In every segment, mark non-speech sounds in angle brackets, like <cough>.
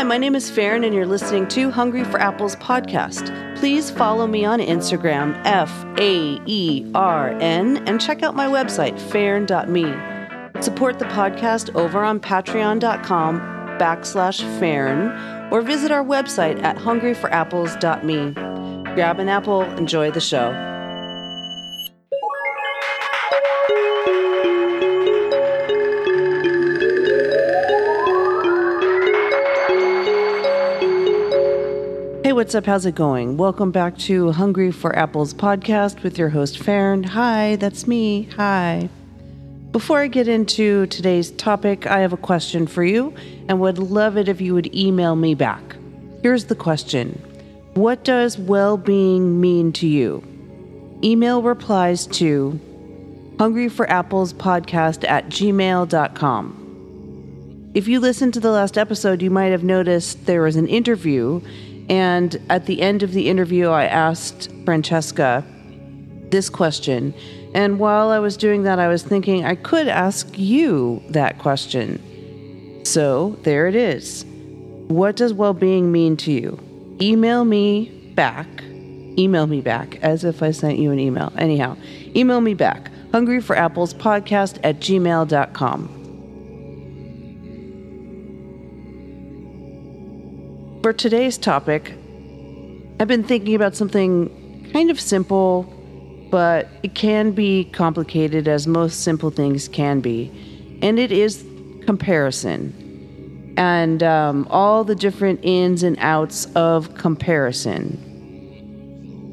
Hi, my name is Faern, and you're listening to Hungry for Apples podcast. Please follow me on Instagram, F A E R N, and check out my website, faern.me. Support the podcast over on patreon.com backslash Faern, or visit our website at hungryforapples.me. Grab an apple, enjoy the show. What's up? How's it going? Welcome back to Hungry for Apples podcast with your host, Faern. Hi, that's me. Hi. Before I get into today's topic, I have a question for you and would love it if you would email me back. Here's the question What does well being mean to you? Email replies to hungryforapplespodcast at gmail.com. If you listened to the last episode, you might have noticed there was an interview and at the end of the interview, I asked Francesca this question. And while I was doing that, I was thinking I could ask you that question. So there it is. What does well being mean to you? Email me back. Email me back as if I sent you an email. Anyhow, email me back. Hungry for Apples podcast at gmail.com. For today's topic, I've been thinking about something kind of simple, but it can be complicated as most simple things can be. And it is comparison and um, all the different ins and outs of comparison.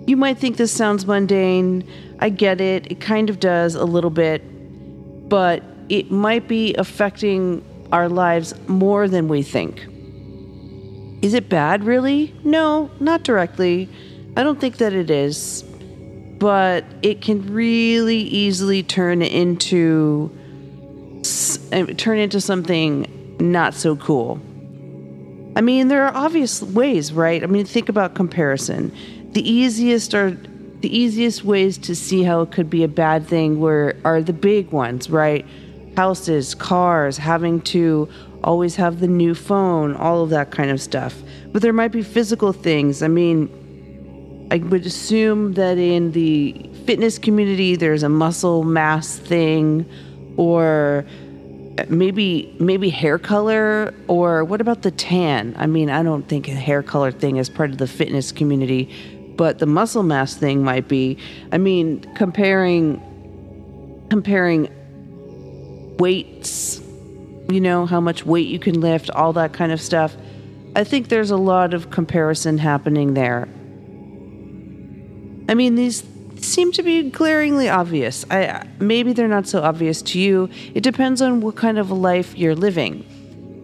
You might think this sounds mundane. I get it. It kind of does a little bit, but it might be affecting our lives more than we think. Is it bad, really? No, not directly. I don't think that it is. But it can really easily turn into uh, turn into something not so cool. I mean, there are obvious ways, right? I mean, think about comparison. The easiest are the easiest ways to see how it could be a bad thing were are the big ones, right? Houses, cars, having to always have the new phone, all of that kind of stuff. But there might be physical things. I mean, I would assume that in the fitness community, there's a muscle mass thing, or maybe maybe hair color, or what about the tan? I mean, I don't think a hair color thing is part of the fitness community, but the muscle mass thing might be. I mean, comparing comparing weights you know, how much weight you can lift, all that kind of stuff. I think there's a lot of comparison happening there. I mean, these seem to be glaringly obvious. I, maybe they're not so obvious to you. It depends on what kind of life you're living.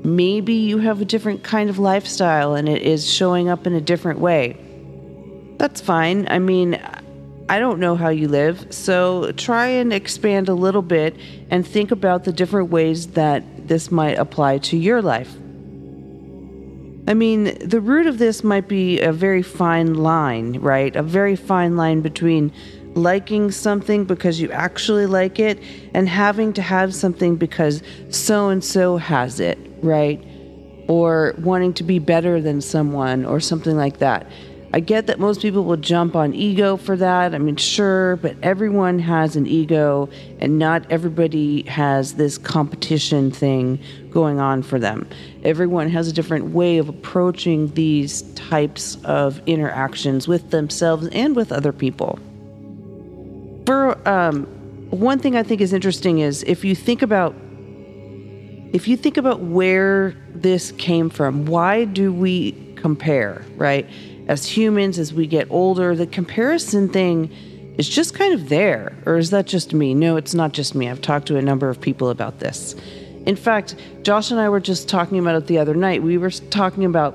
Maybe you have a different kind of lifestyle and it is showing up in a different way. That's fine. I mean, I don't know how you live, so try and expand a little bit and think about the different ways that this might apply to your life. I mean, the root of this might be a very fine line, right? A very fine line between liking something because you actually like it and having to have something because so and so has it, right? Or wanting to be better than someone or something like that. I get that most people will jump on ego for that. I mean, sure, but everyone has an ego, and not everybody has this competition thing going on for them. Everyone has a different way of approaching these types of interactions with themselves and with other people. For um, one thing I think is interesting is if you think about if you think about where this came from, why do we compare, right? As humans, as we get older, the comparison thing is just kind of there. Or is that just me? No, it's not just me. I've talked to a number of people about this. In fact, Josh and I were just talking about it the other night. We were talking about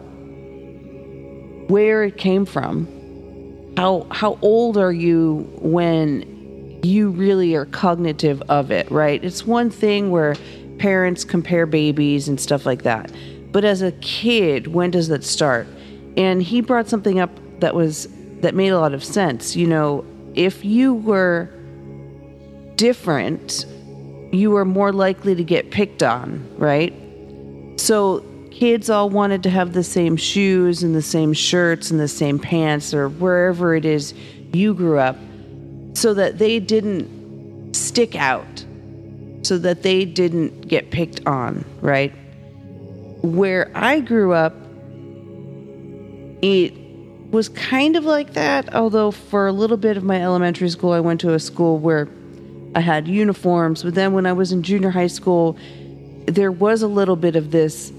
where it came from. How how old are you when you really are cognitive of it, right? It's one thing where parents compare babies and stuff like that. But as a kid, when does that start? And he brought something up that was that made a lot of sense. You know, if you were different, you were more likely to get picked on, right? So kids all wanted to have the same shoes and the same shirts and the same pants or wherever it is you grew up so that they didn't stick out, so that they didn't get picked on, right? Where I grew up, it was kind of like that, although for a little bit of my elementary school, I went to a school where I had uniforms. But then when I was in junior high school, there was a little bit of this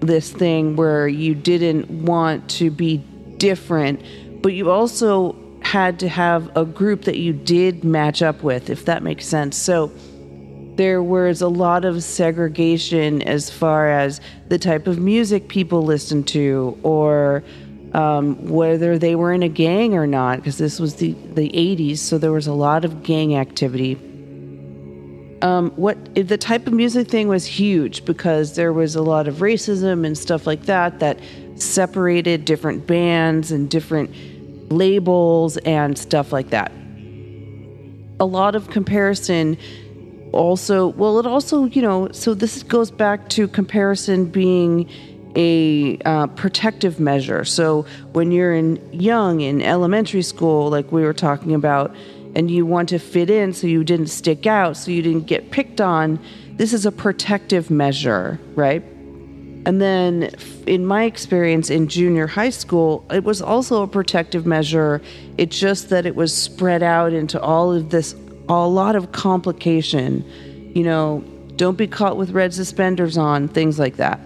this thing where you didn't want to be different, but you also had to have a group that you did match up with, if that makes sense. So there was a lot of segregation as far as the type of music people listened to or um, whether they were in a gang or not, because this was the, the 80s, so there was a lot of gang activity. Um, what the type of music thing was huge because there was a lot of racism and stuff like that that separated different bands and different labels and stuff like that. A lot of comparison also, well, it also, you know, so this goes back to comparison being a uh, protective measure. So when you're in young in elementary school, like we were talking about, and you want to fit in so you didn't stick out, so you didn't get picked on, this is a protective measure, right? And then, in my experience in junior high school, it was also a protective measure. It's just that it was spread out into all of this, a lot of complication. You know, don't be caught with red suspenders on, things like that.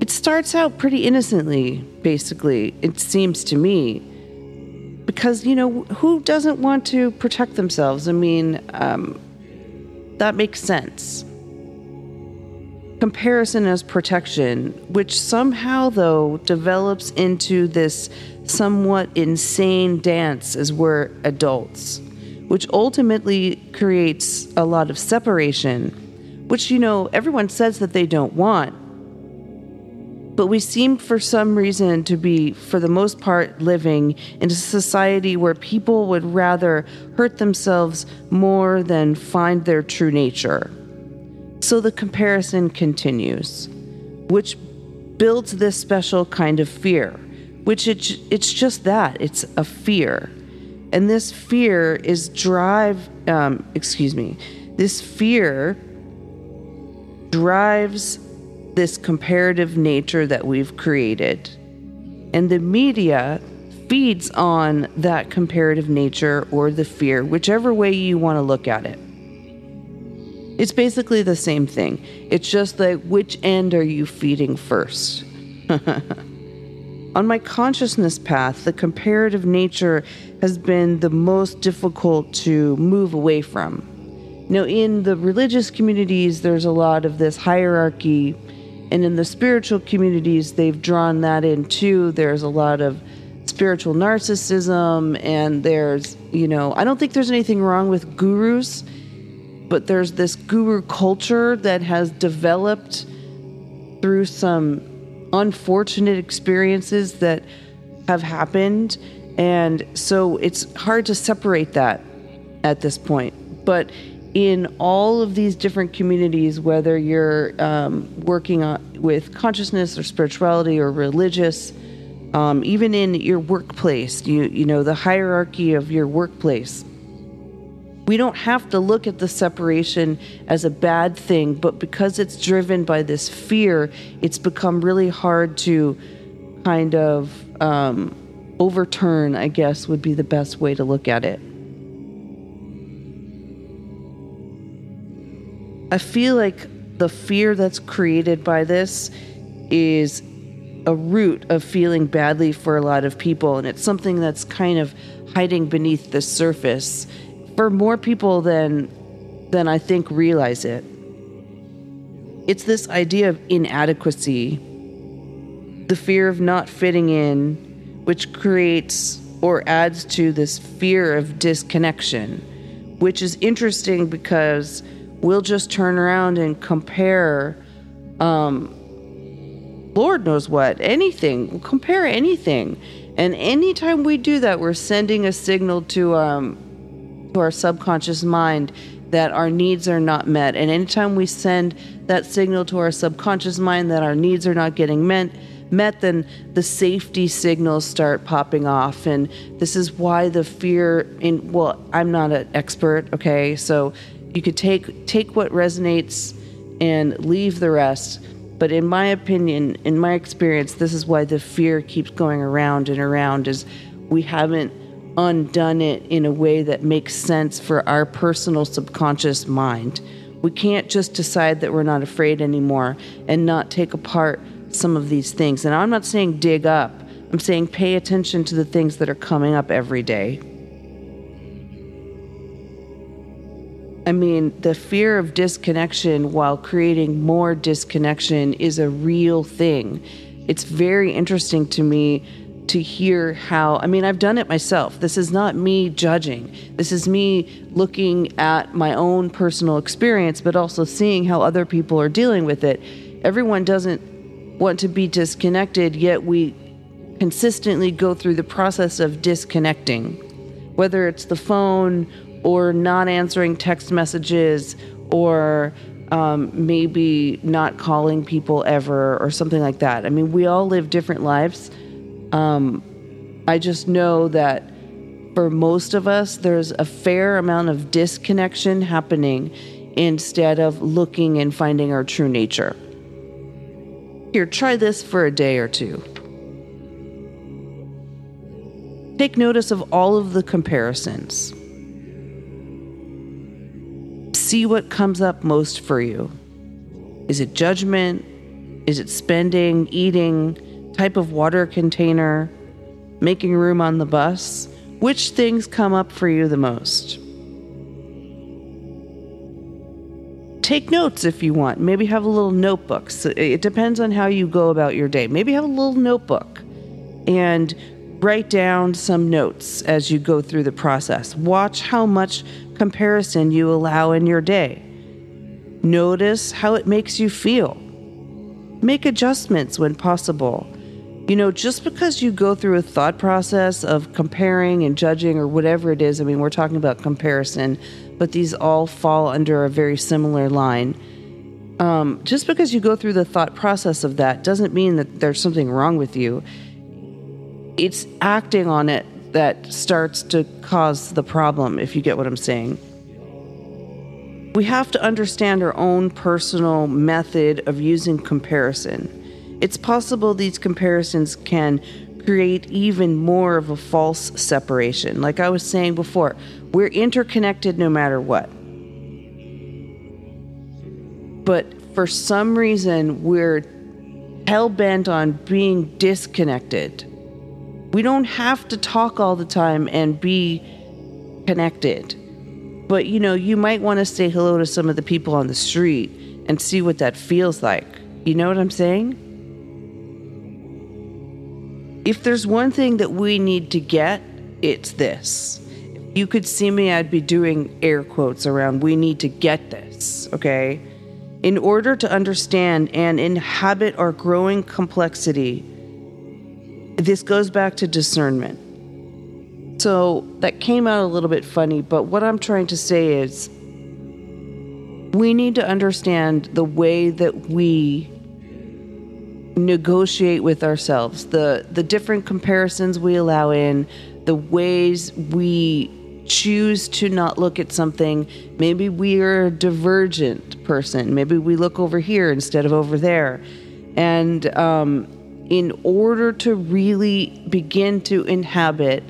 It starts out pretty innocently, basically, it seems to me. Because, you know, who doesn't want to protect themselves? I mean, um, that makes sense comparison as protection, which somehow, though, develops into this somewhat insane dance as we're adults, which ultimately creates a lot of separation, which, you know, everyone says that they don't want. But we seem, for some reason, to be, for the most part, living in a society where people would rather hurt themselves more than find their true nature. So the comparison continues, which builds this special kind of fear, which it, it's just that it's a fear. And this fear is drive, um, excuse me, this fear drives this comparative nature that we've created. And the media feeds on that comparative nature or the fear, whichever way you want to look at it. It's basically the same thing. It's just like which end are you feeding first? <laughs> On my consciousness path, the comparative nature has been the most difficult to move away from. Now, in the religious communities, there's a lot of this hierarchy, and in the spiritual communities, they've drawn that in too. There's a lot of spiritual narcissism, and there's, you know, I don't think there's anything wrong with gurus but there's this guru culture that has developed through some unfortunate experiences that have happened. And so it's hard to separate that at this point. But in all of these different communities, whether you're um, working on, with consciousness or spirituality or religious, um, even in your workplace, you you know the hierarchy of your workplace we don't have to look at the separation as a bad thing, but because it's driven by this fear, it's become really hard to kind of um, overturn, I guess, would be the best way to look at it. I feel like the fear that's created by this is a root of feeling badly for a lot of people, and it's something that's kind of hiding beneath the surface for more people than than I think realize it. It's this idea of inadequacy, the fear of not fitting in, which creates or adds to this fear of disconnection, which is interesting because we'll just turn around and compare um, Lord knows what, anything. We'll compare anything. And anytime we do that, we're sending a signal to um, to our subconscious mind that our needs are not met. And anytime we send that signal to our subconscious mind that our needs are not getting met, met, then the safety signals start popping off. And this is why the fear in well, I'm not an expert, okay? So you could take take what resonates and leave the rest. But in my opinion, in my experience, this is why the fear keeps going around and around is we haven't undone it in a way that makes sense for our personal subconscious mind. We can't just decide that we're not afraid anymore and not take apart some of these things. And I'm not saying dig up, I'm saying pay attention to the things that are coming up every day. I mean, the fear of disconnection while creating more disconnection is a real thing. It's very interesting to me to hear how, I mean, I've done it myself. This is not me judging. This is me looking at my own personal experience, but also seeing how other people are dealing with it. Everyone doesn't want to be disconnected, yet we consistently go through the process of disconnecting, whether it's the phone or not answering text messages or um, maybe not calling people ever or something like that. I mean, we all live different lives. Um, I just know that for most of us, there's a fair amount of disconnection happening instead of looking and finding our true nature. Here, try this for a day or two. Take notice of all of the comparisons. See what comes up most for you. Is it judgment? Is it spending, eating, type of water container, making room on the bus, which things come up for you the most? Take notes if you want. Maybe have a little notebook. So it depends on how you go about your day. Maybe have a little notebook and write down some notes as you go through the process. Watch how much comparison you allow in your day. Notice how it makes you feel. Make adjustments when possible. You know, just because you go through a thought process of comparing and judging or whatever it is, I mean, we're talking about comparison, but these all fall under a very similar line. Um, just because you go through the thought process of that doesn't mean that there's something wrong with you. It's acting on it that starts to cause the problem, if you get what I'm saying. We have to understand our own personal method of using comparison. It's possible these comparisons can create even more of a false separation. Like I was saying before, we're interconnected no matter what. But for some reason, we're hell bent on being disconnected. We don't have to talk all the time and be connected. But you know, you might want to say hello to some of the people on the street and see what that feels like. You know what I'm saying? If there's one thing that we need to get, it's this. If you could see me, I'd be doing air quotes around we need to get this, okay? In order to understand and inhabit our growing complexity, this goes back to discernment. So that came out a little bit funny, but what I'm trying to say is we need to understand the way that we negotiate with ourselves, the the different comparisons we allow in, the ways we choose to not look at something. Maybe we're a divergent person. Maybe we look over here instead of over there. And um, in order to really begin to inhabit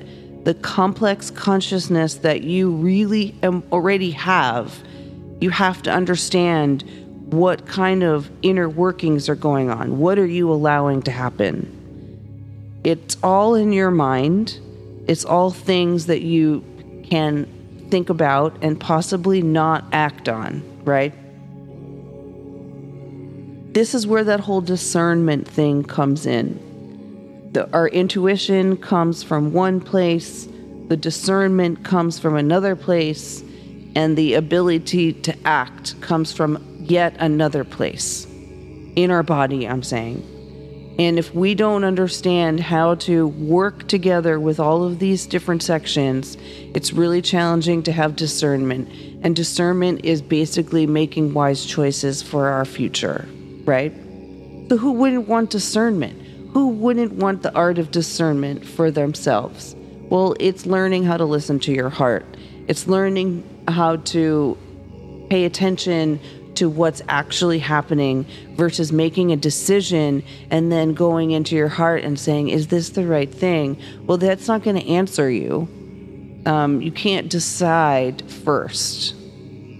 the complex consciousness that you really already have, you have to understand what kind of inner workings are going on. What are you allowing to happen? It's all in your mind. It's all things that you can think about and possibly not act on, right? This is where that whole discernment thing comes in. The, our intuition comes from one place, the discernment comes from another place, and the ability to act comes from yet another place in our body, I'm saying. And if we don't understand how to work together with all of these different sections, it's really challenging to have discernment. And discernment is basically making wise choices for our future, right? So, who wouldn't want discernment? Who wouldn't want the art of discernment for themselves? Well, it's learning how to listen to your heart, it's learning how to pay attention to what's actually happening versus making a decision and then going into your heart and saying, Is this the right thing? Well, that's not going to answer you. Um, you can't decide first.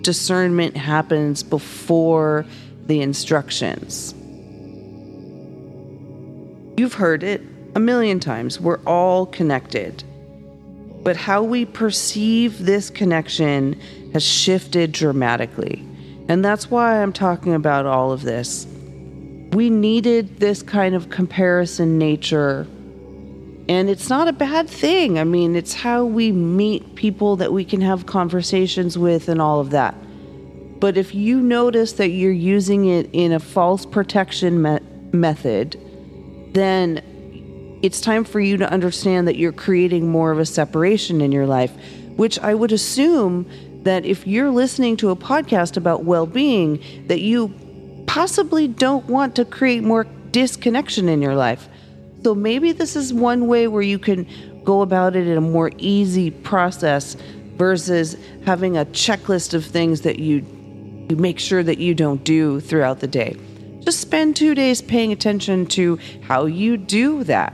Discernment happens before the instructions. You've heard it a million times. We're all connected. But how we perceive this connection has shifted dramatically. And that's why I'm talking about all of this. We needed this kind of comparison nature. And it's not a bad thing. I mean, it's how we meet people that we can have conversations with and all of that. But if you notice that you're using it in a false protection me- method, then it's time for you to understand that you're creating more of a separation in your life, which I would assume that if you're listening to a podcast about well-being that you possibly don't want to create more disconnection in your life. So maybe this is one way where you can go about it in a more easy process versus having a checklist of things that you you make sure that you don't do throughout the day. Just spend 2 days paying attention to how you do that.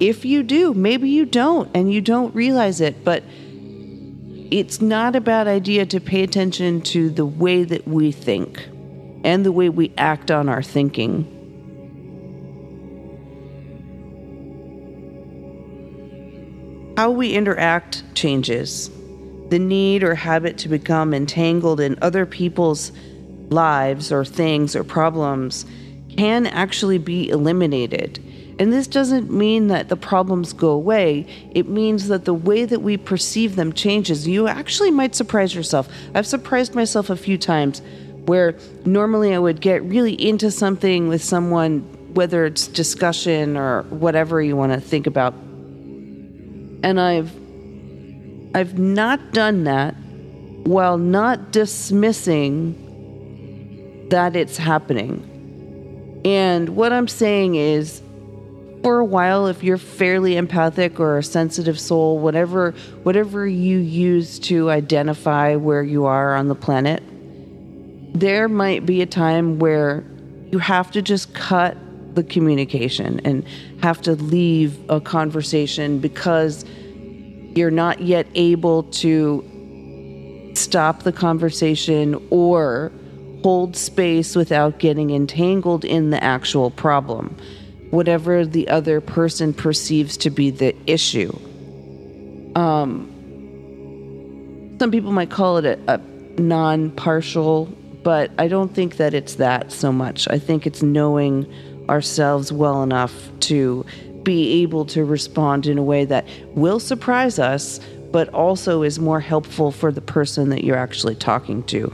If you do, maybe you don't and you don't realize it, but it's not a bad idea to pay attention to the way that we think and the way we act on our thinking. How we interact changes. The need or habit to become entangled in other people's lives or things or problems can actually be eliminated and this doesn't mean that the problems go away. It means that the way that we perceive them changes. You actually might surprise yourself. I've surprised myself a few times where normally I would get really into something with someone, whether it's discussion or whatever you want to think about. And I've I've not done that while not dismissing that it's happening. And what I'm saying is for a while if you're fairly empathic or a sensitive soul, whatever whatever you use to identify where you are on the planet, there might be a time where you have to just cut the communication and have to leave a conversation because you're not yet able to stop the conversation or hold space without getting entangled in the actual problem whatever the other person perceives to be the issue. Um, some people might call it a, a non partial, but I don't think that it's that so much. I think it's knowing ourselves well enough to be able to respond in a way that will surprise us, but also is more helpful for the person that you're actually talking to.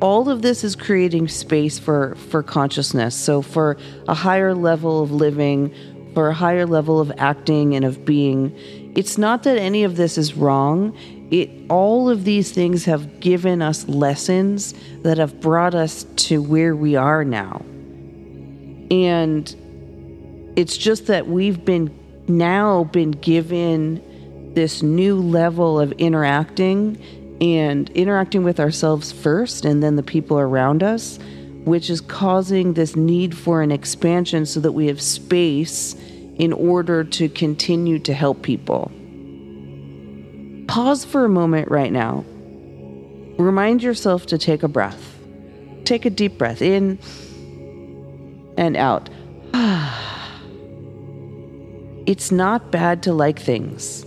all of this is creating space for for consciousness. So for a higher level of living for a higher level of acting and of being it's not that any of this is wrong. It all of these things have given us lessons that have brought us to where we are now and it's just that we've been now been given this new level of interacting and interacting with ourselves first and then the people around us, which is causing this need for an expansion so that we have space in order to continue to help people. Pause for a moment right now. Remind yourself to take a breath. Take a deep breath in and out. <sighs> it's not bad to like things.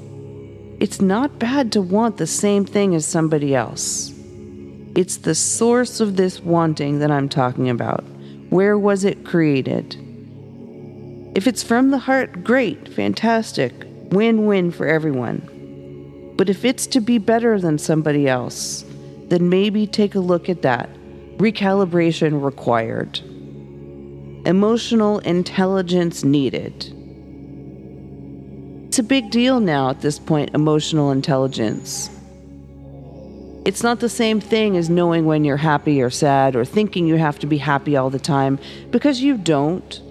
It's not bad to want the same thing as somebody else. It's the source of this wanting that I'm talking about. Where was it created? If it's from the heart, great, fantastic, win win for everyone. But if it's to be better than somebody else, then maybe take a look at that. Recalibration required. Emotional intelligence needed. It's a big deal now at this point, emotional intelligence. It's not the same thing as knowing when you're happy or sad or thinking you have to be happy all the time because you don't.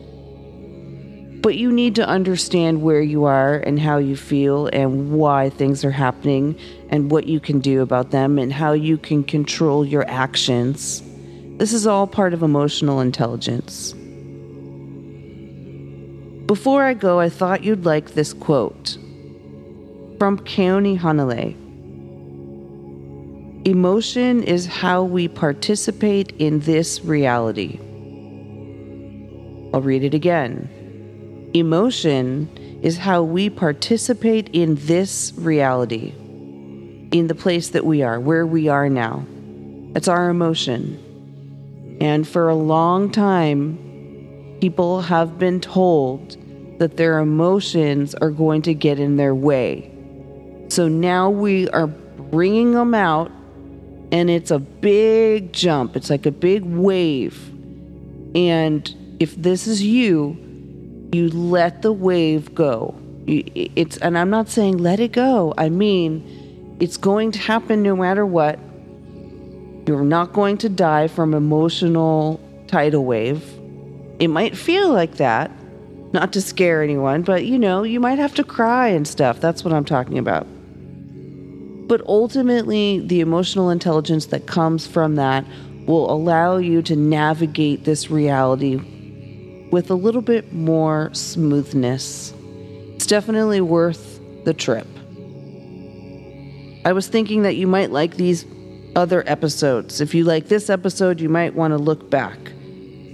But you need to understand where you are and how you feel and why things are happening and what you can do about them and how you can control your actions. This is all part of emotional intelligence. Before I go, I thought you'd like this quote from Keone Hanale. Emotion is how we participate in this reality. I'll read it again. Emotion is how we participate in this reality, in the place that we are, where we are now. It's our emotion. And for a long time, people have been told that their emotions are going to get in their way. So now we are bringing them out and it's a big jump. It's like a big wave. And if this is you, you let the wave go. It's and I'm not saying let it go. I mean, it's going to happen no matter what. You're not going to die from emotional tidal wave. It might feel like that, not to scare anyone, but you know, you might have to cry and stuff. That's what I'm talking about. But ultimately, the emotional intelligence that comes from that will allow you to navigate this reality with a little bit more smoothness. It's definitely worth the trip. I was thinking that you might like these other episodes. If you like this episode, you might want to look back.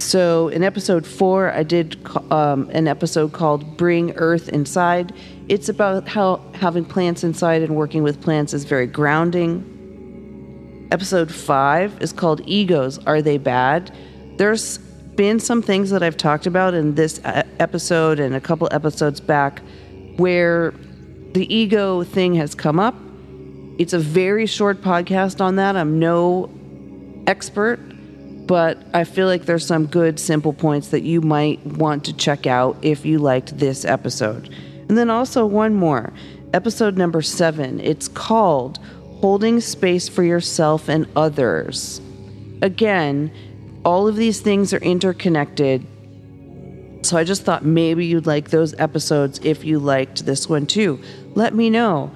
So, in episode four, I did um, an episode called Bring Earth Inside. It's about how having plants inside and working with plants is very grounding. Episode five is called Egos Are They Bad? There's been some things that I've talked about in this episode and a couple episodes back where the ego thing has come up. It's a very short podcast on that. I'm no expert but I feel like there's some good simple points that you might want to check out if you liked this episode. And then also one more, episode number seven. It's called Holding Space for Yourself and Others. Again, all of these things are interconnected. So I just thought maybe you'd like those episodes if you liked this one too. Let me know.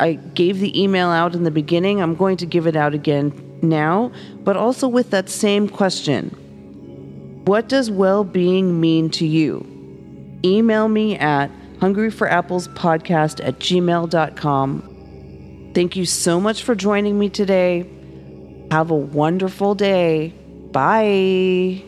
I gave the email out in the beginning. I'm going to give it out again now, but also with that same question What does well being mean to you? Email me at hungryforapplespodcast at gmail.com. Thank you so much for joining me today. Have a wonderful day. Bye.